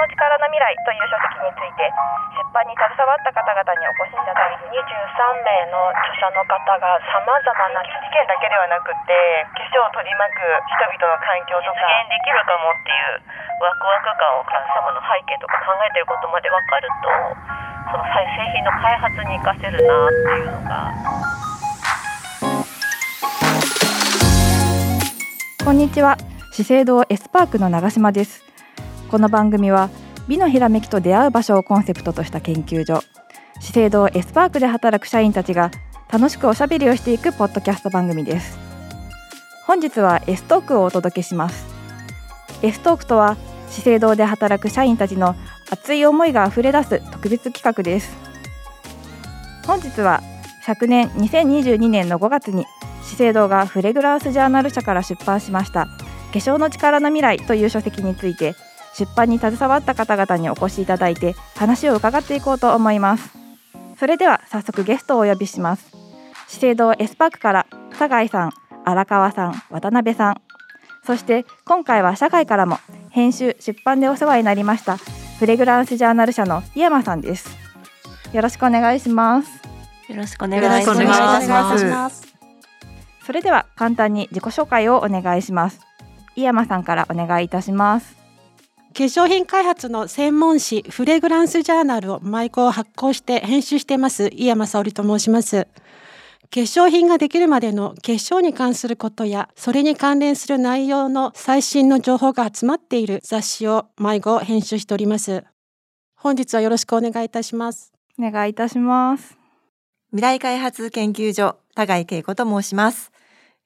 の力の未来という書籍について出版に携わった方々にお越しいただいて23名の著者の方がさまざまな事件だけではなくて化粧を取り巻く人々の環境とか実現できるかもっていうワクワク感をお客様の背景とか考えてることまで分かるとその製品の開発に活かせるなっていうのが。こんにちは資生堂エスパークの長島ですこの番組は美のひらめきと出会う場所をコンセプトとした研究所。資生堂エスパークで働く社員たちが楽しくおしゃべりをしていくポッドキャスト番組です。本日はエストークをお届けします。エストークとは資生堂で働く社員たちの熱い思いがあふれ出す特別企画です。本日は昨年2022年の5月に資生堂がフレグランスジャーナル社から出版しました化粧の力の未来という書籍について出版に携わった方々にお越しいただいて話を伺っていこうと思います。それでは早速ゲストをお呼びします。資生堂エスパークから酒井さん荒川さん渡辺さん。そして今回は社会からも編集出版でお世話になりましたフレグランスジャーナル社の井山さんです。よろしくお願いします。よろしくお願いします。それでは簡単に自己紹介をお願いします。井山さんからお願いいたします化粧品開発の専門誌フレグランスジャーナルを毎号発行して編集しています井山沙織と申します。化粧品ができるまでの化粧に関することやそれに関連する内容の最新の情報が集まっている雑誌を毎号編集しております。本日はよろしくお願いいたします。お願いいたします。未来開発研究所田貝恵子と申します。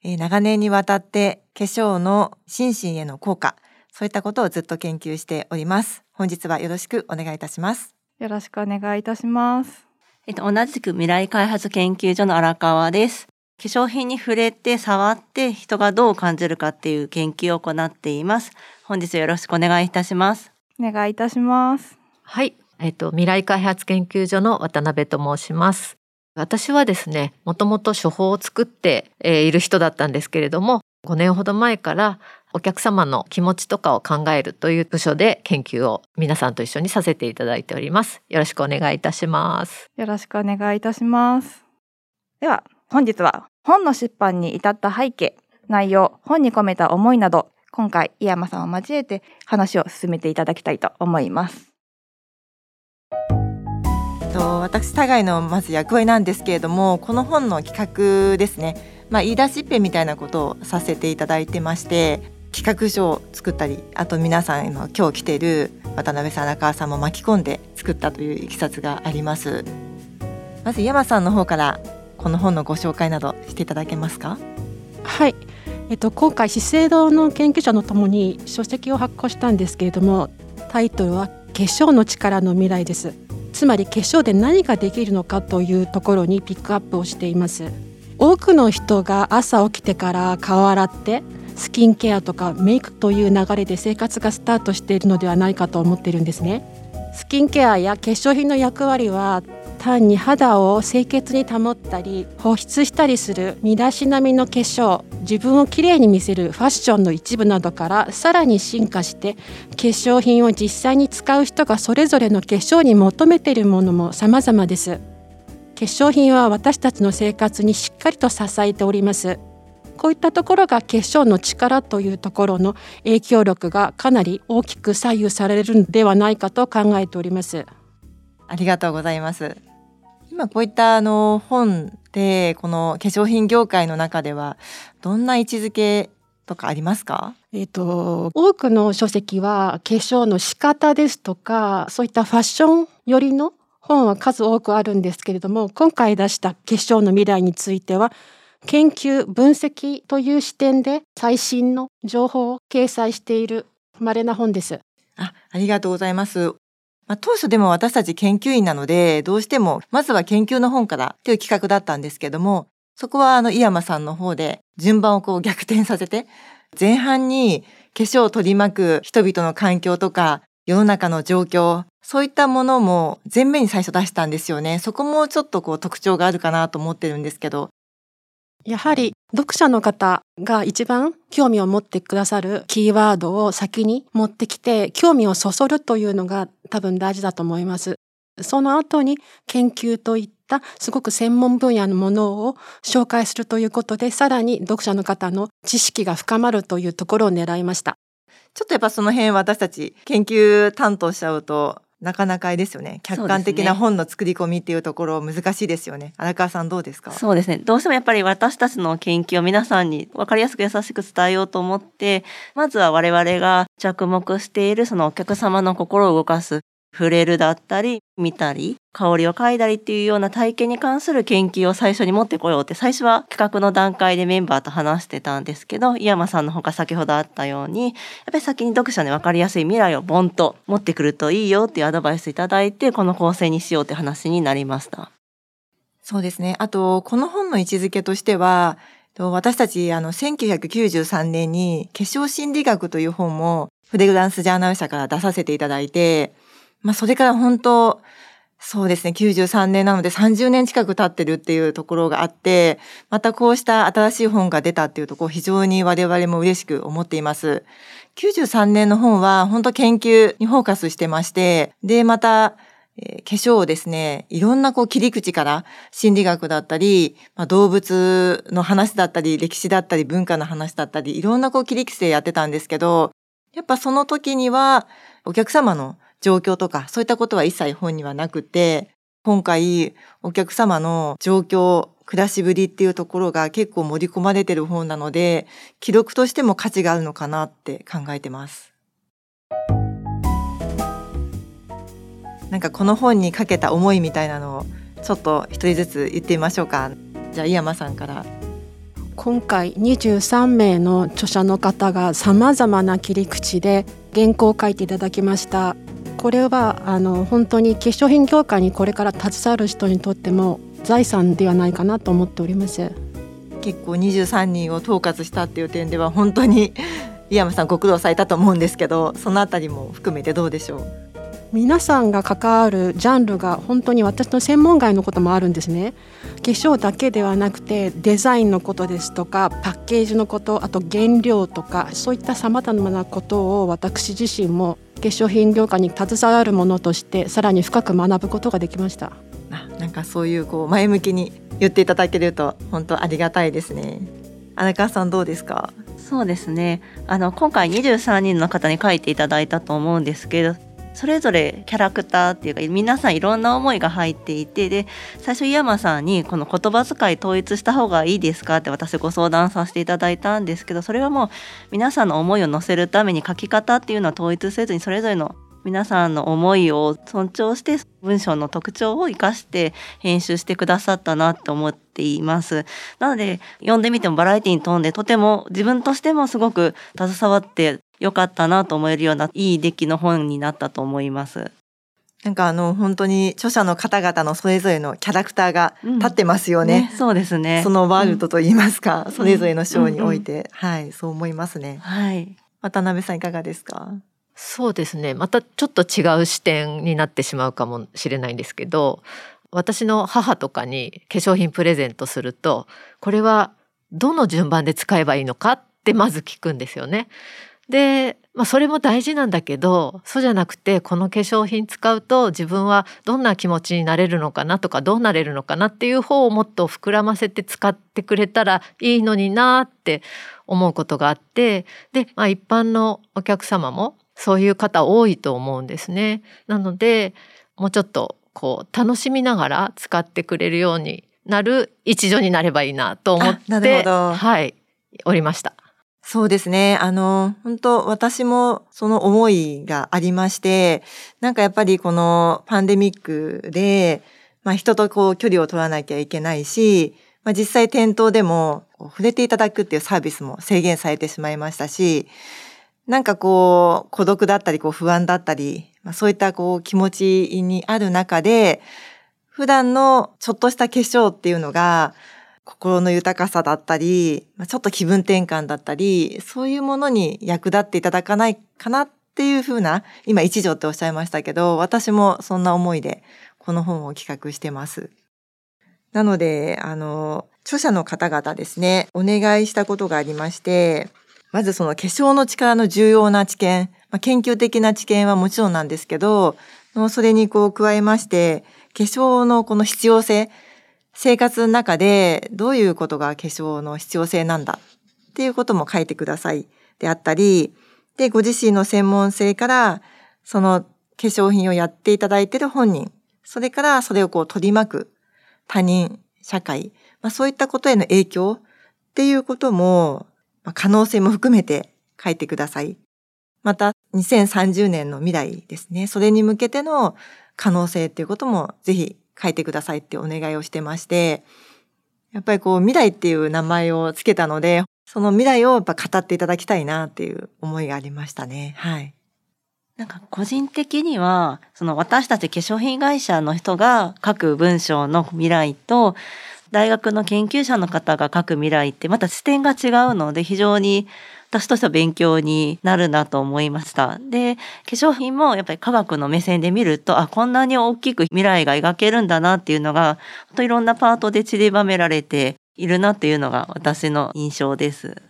え長年にわたって化粧の心身への効果そういったことをずっと研究しております。本日はよろしくお願いいたします。よろしくお願いいたします。えっと同じく未来開発研究所の荒川です。化粧品に触れて触って人がどう感じるかっていう研究を行っています。本日よろしくお願いいたします。お願いいたします。はい。えっと未来開発研究所の渡辺と申します。私はですねもともと処方を作っている人だったんですけれども5年ほど前からお客様の気持ちとかを考えるという部署で研究を皆さんと一緒にさせていただいております。よろしくお願いいたします。よろしくお願いいたします。では本日は本の出版に至った背景内容本に込めた思いなど今回井山さんを交えて話を進めていただきたいと思います。と私互いのまず役割なんですけれどもこの本の企画ですね、まあ、言い出しっぺみたいなことをさせていただいてまして企画書を作ったりあと皆さんの今日来ている渡辺さん荒川さんも巻き込んで作ったといういきさつがあります。まず山さんの方からこの本のご紹介などしていただけますか？はい。えっと、今回資生堂の研究者のともに書籍を発行したんですけれどもタイトルは「化粧の力の未来」です。つまり化粧で何ができるのかというところにピックアップをしています。多くの人が朝起きてから顔を洗ってスキンケアとかメイクという流れで生活がスタートしているのではないかと思っているんですね。スキンケアや化粧品の役割は単に肌を清潔に保ったり保湿したりする身だしなみの化粧自分をきれいに見せるファッションの一部などからさらに進化して化粧品を実際に使う人がそれぞれの化粧に求めているものも様々です。化粧品は私たちの生活にしっかりと支えております。こういったところが化粧の力というところの影響力がかなり大きく左右されるんではないかと考えております。ありがとうございます。今こういったあの本でこの化粧品業界の中ではどんな位置づけとかありますか？えっ、と多くの書籍は化粧の仕方ですとかそういったファッション寄りの本は数多くあるんですけれども今回出した化粧の未来については研究分析という視点で最新の情報を掲載している稀な本ですあありがとうございますまあ、当初でも私たち研究員なので、どうしても、まずは研究の本からという企画だったんですけども、そこはあの、井山さんの方で順番をこう逆転させて、前半に化粧を取り巻く人々の環境とか、世の中の状況、そういったものも前面に最初出したんですよね。そこもちょっとこう特徴があるかなと思ってるんですけど。やはり読者の方が一番興味を持ってくださるキーワードを先に持ってきて興味をそそるというのが多分大事だと思います。その後に研究といったすごく専門分野のものを紹介するということでさらに読者の方の知識が深まるというところを狙いました。ちょっとやっぱその辺私たち研究担当しちゃうとなかなかですよね。客観的な本の作り込みっていうところ難しいですよね。荒川さんどうですか？そうですね。どうしてもやっぱり私たちの研究を皆さんに分かりやすく優しく伝えようと思ってまずは我々が着目しているそのお客様の心を動かす触れるだったり、見たり、香りを嗅いだりっていうような体験に関する研究を最初に持ってこようって、最初は企画の段階でメンバーと話してたんですけど、井山さんのほか先ほどあったように、やっぱり先に読者に分かりやすい未来をボンと持ってくるといいよっていうアドバイスいただいて、この構成にしようって話になりました。そうですね。あと、この本の位置づけとしては、私たち、あの、1993年に化粧心理学という本もフレグランスジャーナル社から出させていただいて、まあ、それから本当、そうですね、93年なので30年近く経ってるっていうところがあって、またこうした新しい本が出たっていうところ非常に我々も嬉しく思っています。93年の本は本当研究にフォーカスしてまして、で、また、えー、化粧をですね、いろんなこう切り口から心理学だったり、まあ、動物の話だったり、歴史だったり、文化の話だったり、いろんなこう切り口でやってたんですけど、やっぱその時にはお客様の状況とか、そういったことは一切本にはなくて、今回お客様の状況、暮らしぶりっていうところが結構盛り込まれてる本なので、記録としても価値があるのかなって考えてます。なんかこの本にかけた思いみたいなのをちょっと一人ずつ言ってみましょうか。じゃあ井山さんから。今回23名の著者の方がさまざまな切り口で原稿を書いていただきましたこれはあの本当に化粧品業界にこれから携わる人にとっても財産ではないかなと思っております。結構23人を統括したっていう点では本当に 井山さんご苦労されたと思うんですけどそのあたりも含めてどうでしょう？皆さんが関わるジャンルが本当に私の専門外のこともあるんですね。化粧だけではなくてデザインのことですとかパッケージのことあと原料とかそういったさまざまなことを私自身も化粧品業界に携わるものとしてさらに深く学ぶことができました。あなんかそういうこう前向きに言っていただけると本当ありがたいですね。荒川さんどうですか？そうですね。あの今回23人の方に書いていただいたと思うんですけどそれぞれキャラクターっていうか皆さんいろんな思いが入っていてで最初井山さんにこの言葉遣い統一した方がいいですかって私ご相談させていただいたんですけどそれはもう皆さんの思いを乗せるために書き方っていうのは統一せずにそれぞれの皆さんの思いを尊重して文章の特徴を生かして編集してくださったなと思っています。なので読んでみてもバラエティに富んでとても自分としてもすごく携わってよかったなと思えるようないい出来の本になったと思います。なんかあの本当に著者の方々のそれぞれのキャラクターが立ってますよね。うんねそうですね。そのワールドと言いますか、うん、それぞれの章において、うんうん、はいそう思いますね。はい。渡辺さんいかがですか？そうですねまたちょっと違う視点になってしまうかもしれないんですけど私の母とかに化粧品プレゼントするとこれはどの順番で使えばいいのかってまず聞くんですよね。で、まあ、それも大事なんだけどそうじゃなくてこの化粧品使うと自分はどんな気持ちになれるのかなとかどうなれるのかなっていう方をもっと膨らませて使ってくれたらいいのになって思うことがあってで、まあ、一般のお客様もそういう方多いと思うんですね。なのでもうちょっとこう楽しみながら使ってくれるようになる一助になればいいなと思ってはいおりました。そうですね。あの、本当私もその思いがありまして、なんかやっぱりこのパンデミックで、まあ人とこう距離を取らなきゃいけないし、まあ実際店頭でも触れていただくっていうサービスも制限されてしまいましたし、なんかこう、孤独だったり、こう不安だったり、まあ、そういったこう気持ちにある中で、普段のちょっとした化粧っていうのが、心の豊かさだったり、ちょっと気分転換だったり、そういうものに役立っていただかないかなっていうふうな、今一条っておっしゃいましたけど、私もそんな思いでこの本を企画してます。なので、あの、著者の方々ですね、お願いしたことがありまして、まずその化粧の力の重要な知見、まあ、研究的な知見はもちろんなんですけど、それにこう加えまして、化粧のこの必要性、生活の中でどういうことが化粧の必要性なんだっていうことも書いてくださいであったり、で、ご自身の専門性から、その化粧品をやっていただいている本人、それからそれをこう取り巻く他人、社会、まあ、そういったことへの影響っていうことも、まあ、可能性も含めて書いてください。また、2030年の未来ですね。それに向けての可能性っていうこともぜひ書いてくださいってお願いをしてまして、やっぱりこう未来っていう名前をつけたので、その未来をやっぱ語っていただきたいなっていう思いがありましたね。はい。なんか個人的には、その私たち化粧品会社の人が書く文章の未来と、大学の研究者の方が書く未来ってまた視点が違うので非常に私としては勉強になるなと思いました。で、化粧品もやっぱり科学の目線で見ると、あ、こんなに大きく未来が描けるんだなっていうのが、本当いろんなパートで散りばめられているなっていうのが私の印象です。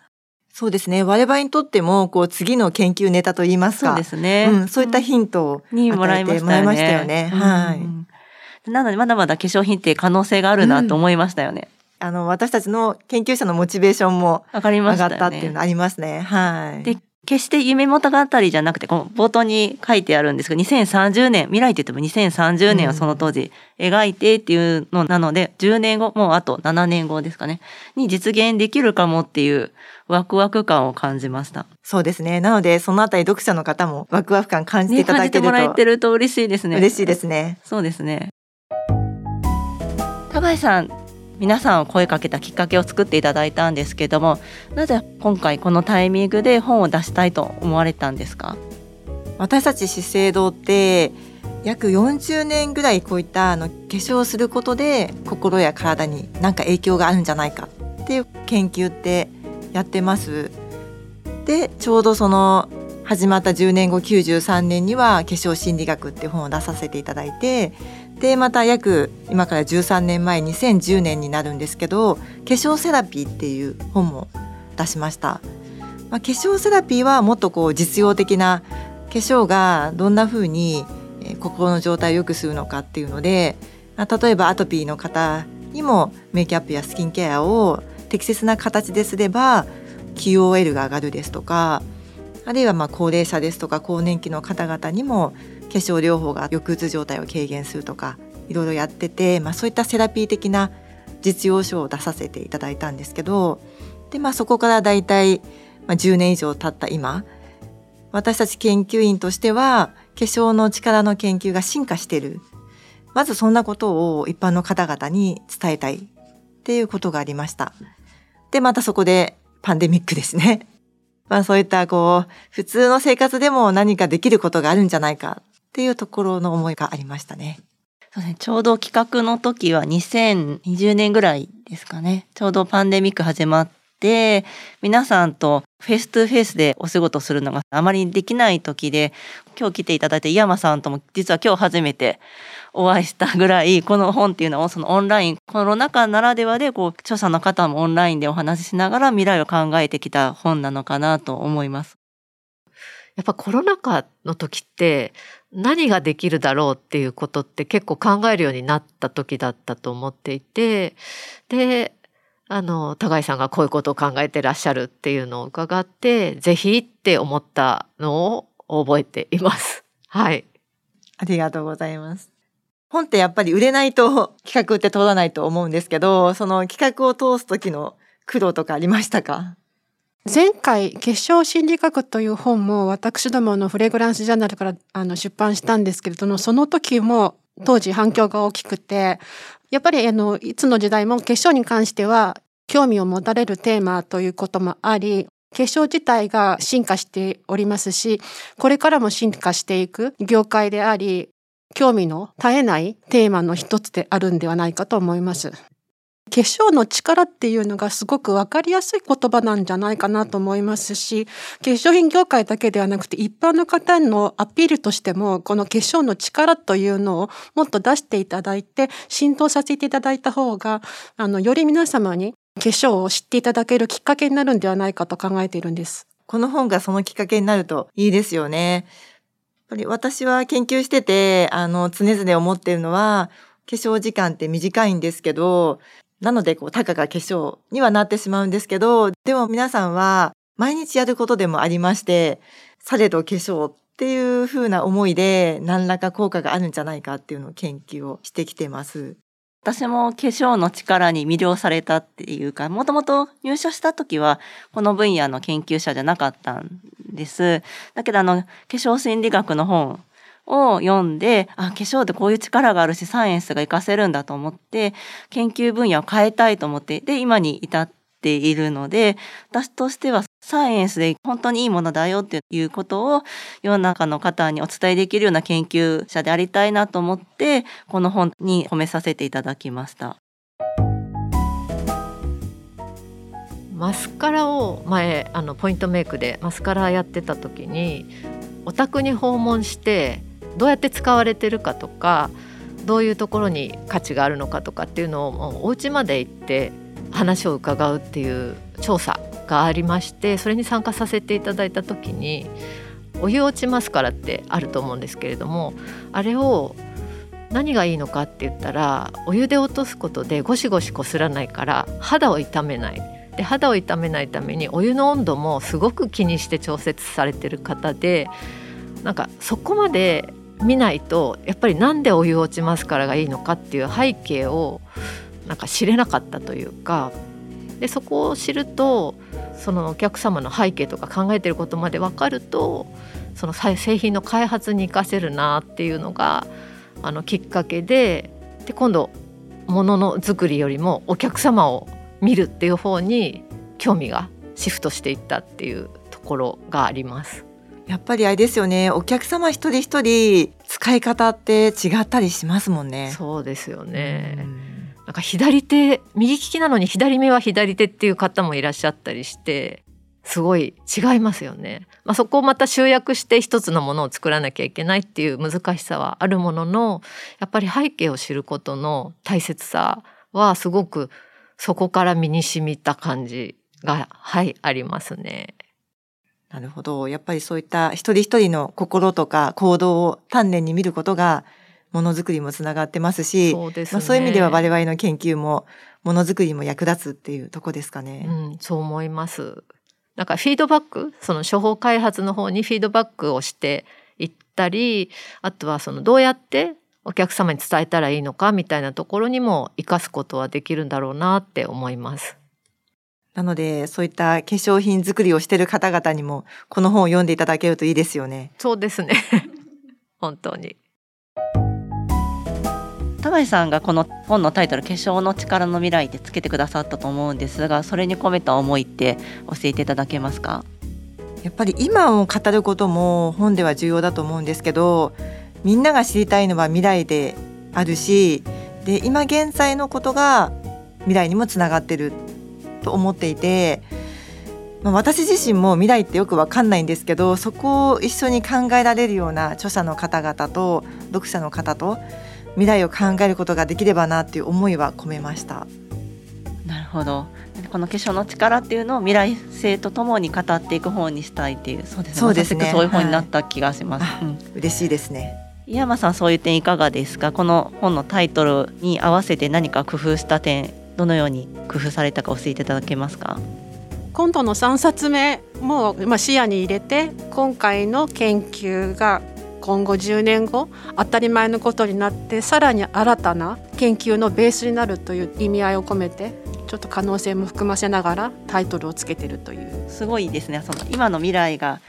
そうですね。我々にとっても、こう、次の研究ネタといいますか。そうですね。うん、そういったヒントを、にもらいましたよね。よね。はい、なので、まだまだ化粧品って可能性があるなと思いましたよね。あの、私たちの研究者のモチベーションも上がったっていうのありますね。はい。で、決して夢物語じゃなくて、この冒頭に書いてあるんですが、2030年、未来って言っても2030年をその当時描いてっていうのなので、うん、10年後、もうあと7年後ですかね、に実現できるかもっていうワクワク感を感じました。そうですね。なので、そのあたり読者の方もワクワク感感じていただけると、ね、感じてもらえてると嬉しいですね。嬉しいですね。そうですね。高橋さん、皆さんを声かけたきっかけを作っていただいたんですけどもなぜ今回このタイミングで本を出したいと思われたんですか？私たち資生堂って約40年ぐらいこういったあの化粧をすることで心や体に何か影響があるんじゃないかっていう研究ってやってます。でちょうどその始まった10年後93年には化粧心理学っていう本を出させていただいてでまた約今から13年前2010年になるんですけど化粧セラピーっていう本も出しました、まあ、化粧セラピーはもっとこう実用的な化粧がどんな風に心の状態を良くするのかっていうので、まあ、例えばアトピーの方にもメイキャップやスキンケアを適切な形ですれば QOL が上がるですとかあるいはまあ高齢者ですとか更年期の方々にも化粧療法が抑うつ状態を軽減するとかいろいろやってて、まあ、そういったセラピー的な実用書を出させていただいたんですけどで、まあ、そこからだいたい10年以上経った今私たち研究員としては化粧の力の研究が進化してるまずそんなことを一般の方々に伝えたいっていうことがありました。でまたそこでパンデミックですね。まあそういったこう普通の生活でも何かできることがあるんじゃないかっていうところの思いがありましたね。そうね、ちょうど企画の時は2020年ぐらいですかね。ちょうどパンデミック始まって、皆さんと face to face でお仕事するのがあまりできない時で、今日来ていただいた井山さんとも実は今日初めてお会いしたぐらい、この本っていうのをそのオンライン、コロナ禍ならではで、こう、著者の方もオンラインでお話ししながら未来を考えてきた本なのかなと思います。やっぱコロナ禍の時って何ができるだろうっていうことって結構考えるようになった時だったと思っていてであの高井さんがこういうことを考えてらっしゃるっていうのを伺ってぜひって思ったのを覚えています。はい。ありがとうございます。本ってやっぱり売れないと企画って通らないと思うんですけど、その企画を通す時の苦労とかありましたか？前回「結晶心理学」という本も私どものフレグランスジャーナルからあの出版したんですけれどもその時も当時反響が大きくてやっぱりあのいつの時代も結晶に関しては興味を持たれるテーマということもあり結晶自体が進化しておりますしこれからも進化していく業界であり興味の絶えないテーマの一つであるんではないかと思います。化粧の力っていうのがすごく分かりやすい言葉なんじゃないかなと思いますし化粧品業界だけではなくて一般の方のアピールとしてもこの化粧の力というのをもっと出していただいて浸透させていただいた方があのより皆様に化粧を知っていただけるきっかけになるんではないかと考えているんです。この本がそのきっかけになるといいですよね。やっぱり私は研究してて、あの、常々思っているのは、化粧時間って短いんですけど、なので、こう、たかが化粧にはなってしまうんですけど、でも皆さんは毎日やることでもありまして、されど化粧っていう風な思いで何らか効果があるんじゃないかっていうのを研究をしてきてます。私も化粧の力に魅了されたっていうか、もともと入社した時はこの分野の研究者じゃなかったんです。だけどあの、化粧心理学の本を読んで、あ、化粧ってこういう力があるし、サイエンスが活かせるんだと思って、研究分野を変えたいと思って、で、今に至っているので、私としてはサイエンスで本当にいいものだよっていうことを世の中の方にお伝えできるような研究者でありたいなと思って、この本に褒めさせていただきました。マスカラを前あのポイントメイクでマスカラやってた時にお宅に訪問してどうやって使われてるかとかどういうところに価値があるのかとかっていうのをもうお家まで行って話を伺うっていう調査がありましてそれに参加させていただいた時にお湯落ちますからってあると思うんですけれどもあれを何がいいのかって言ったらお湯で落とすことでゴシゴシこすらないから肌を傷めない。で肌を傷めないためにお湯の温度もすごく気にして調節されてる方でなんかそこまで見ないとやっぱりなんでお湯落ちますからがいいのかっていう背景をなんか知れなかったというかでそこを知るとそのお客様の背景とか考えてることまで分かるとその製品の開発に生かせるなっていうのがあのきっかけでで今度物の作りよりもお客様を見るっていう方に興味がシフトしていったっていうところがあります。やっぱりあれですよねお客様一人一人使い方って違ったりしますもんね。そうですよね。なんか左手右利きなのに左目は左手っていう方もいらっしゃったりしてすごい違いますよね。まあ、そこをまた集約して一つのものを作らなきゃいけないっていう難しさはあるもののやっぱり背景を知ることの大切さはすごくそこから身に染みた感じがはいありますね。なるほど。やっぱりそういった一人一人の心とか行動を丹念に見ることがものづくりもつながってますしそうです、ね、まあ、そういう意味では我々の研究もものづくりも役立つっていうとこですかね。うん、そう思います。なんかフィードバック？その処方開発の方にフィードバックをしていったりあとはそのどうやってお客様に伝えたらいいのかみたいなところにも生かすことはできるんだろうなって思います。なのでそういった化粧品作りをしている方々にもこの本を読んでいただけるといいですよね。そうですね 本当に。高橋さんがこの本のタイトル「化粧の力の未来」でつけてくださったと思うんですがそれに込めた思いって教えていただけますか？やっぱり今を語ることも本では重要だと思うんですけどみんなが知りたいのは未来であるしで今現在のことが未来にもつながってると思っていて、まあ、私自身も未来ってよくわかんないんですけどそこを一緒に考えられるような著者の方々と読者の方と未来を考えることができればなっていう思いは込めました。なるほど。この化粧の力っていうのを未来性とともに語っていく本にしたいっていうそうですね。そうですね。そういう本になった気がします、はい。うん、嬉しいですね。井山さんそういう点いかがですか？この本のタイトルに合わせて何か工夫した点どのように工夫されたか教えていただけますか？今度の3冊目も、まあ、視野に入れて今回の研究が今後10年後当たり前のことになってさらに新たな研究のベースになるという意味合いを込めてちょっと可能性も含ませながらタイトルをつけてるという。すごいですね。その今の未来が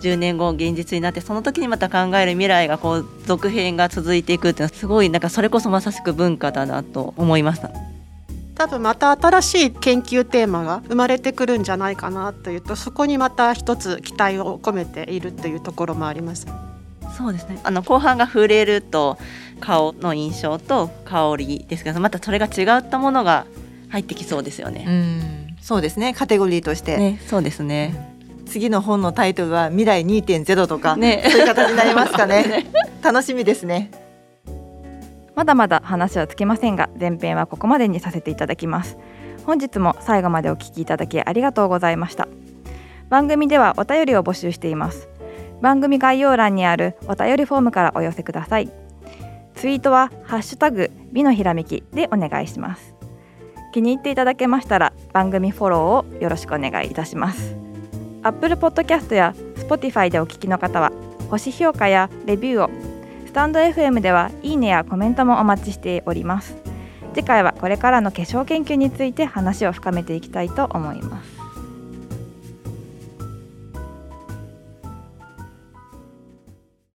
10年後現実になってその時にまた考える未来がこう続編が続いていくっていうのはすごいなんかそれこそまさしく文化だなと思いました。多分また新しい研究テーマが生まれてくるんじゃないかなというとそこにまた一つ期待を込めているというところもあります。そうですね。あの後半が触れると顔の印象と香りですけどまたそれが違ったものが入ってきそうですよね。うん、そうですね。カテゴリーとして、ね、そうですね。次の本のタイトルは未来2.0とか、ね。そういう形になりますかね。楽しみですねまだまだ話はつきませんが前編はここまでにさせていただきます。本日も最後までお聞きいただきありがとうございました。番組ではお便りを募集しています。番組概要欄にあるお便りフォームからお寄せください。ツイートはハッシュタグ美のひらめきでお願いします。気に入っていただけましたら番組フォローをよろしくお願いいたします。Apple Podcast や Spotify でお聞きの方は星評価やレビューをスタンド FM ではいいねやコメントもお待ちしております。次回はこれからの化粧研究について話を深めていきたいと思います。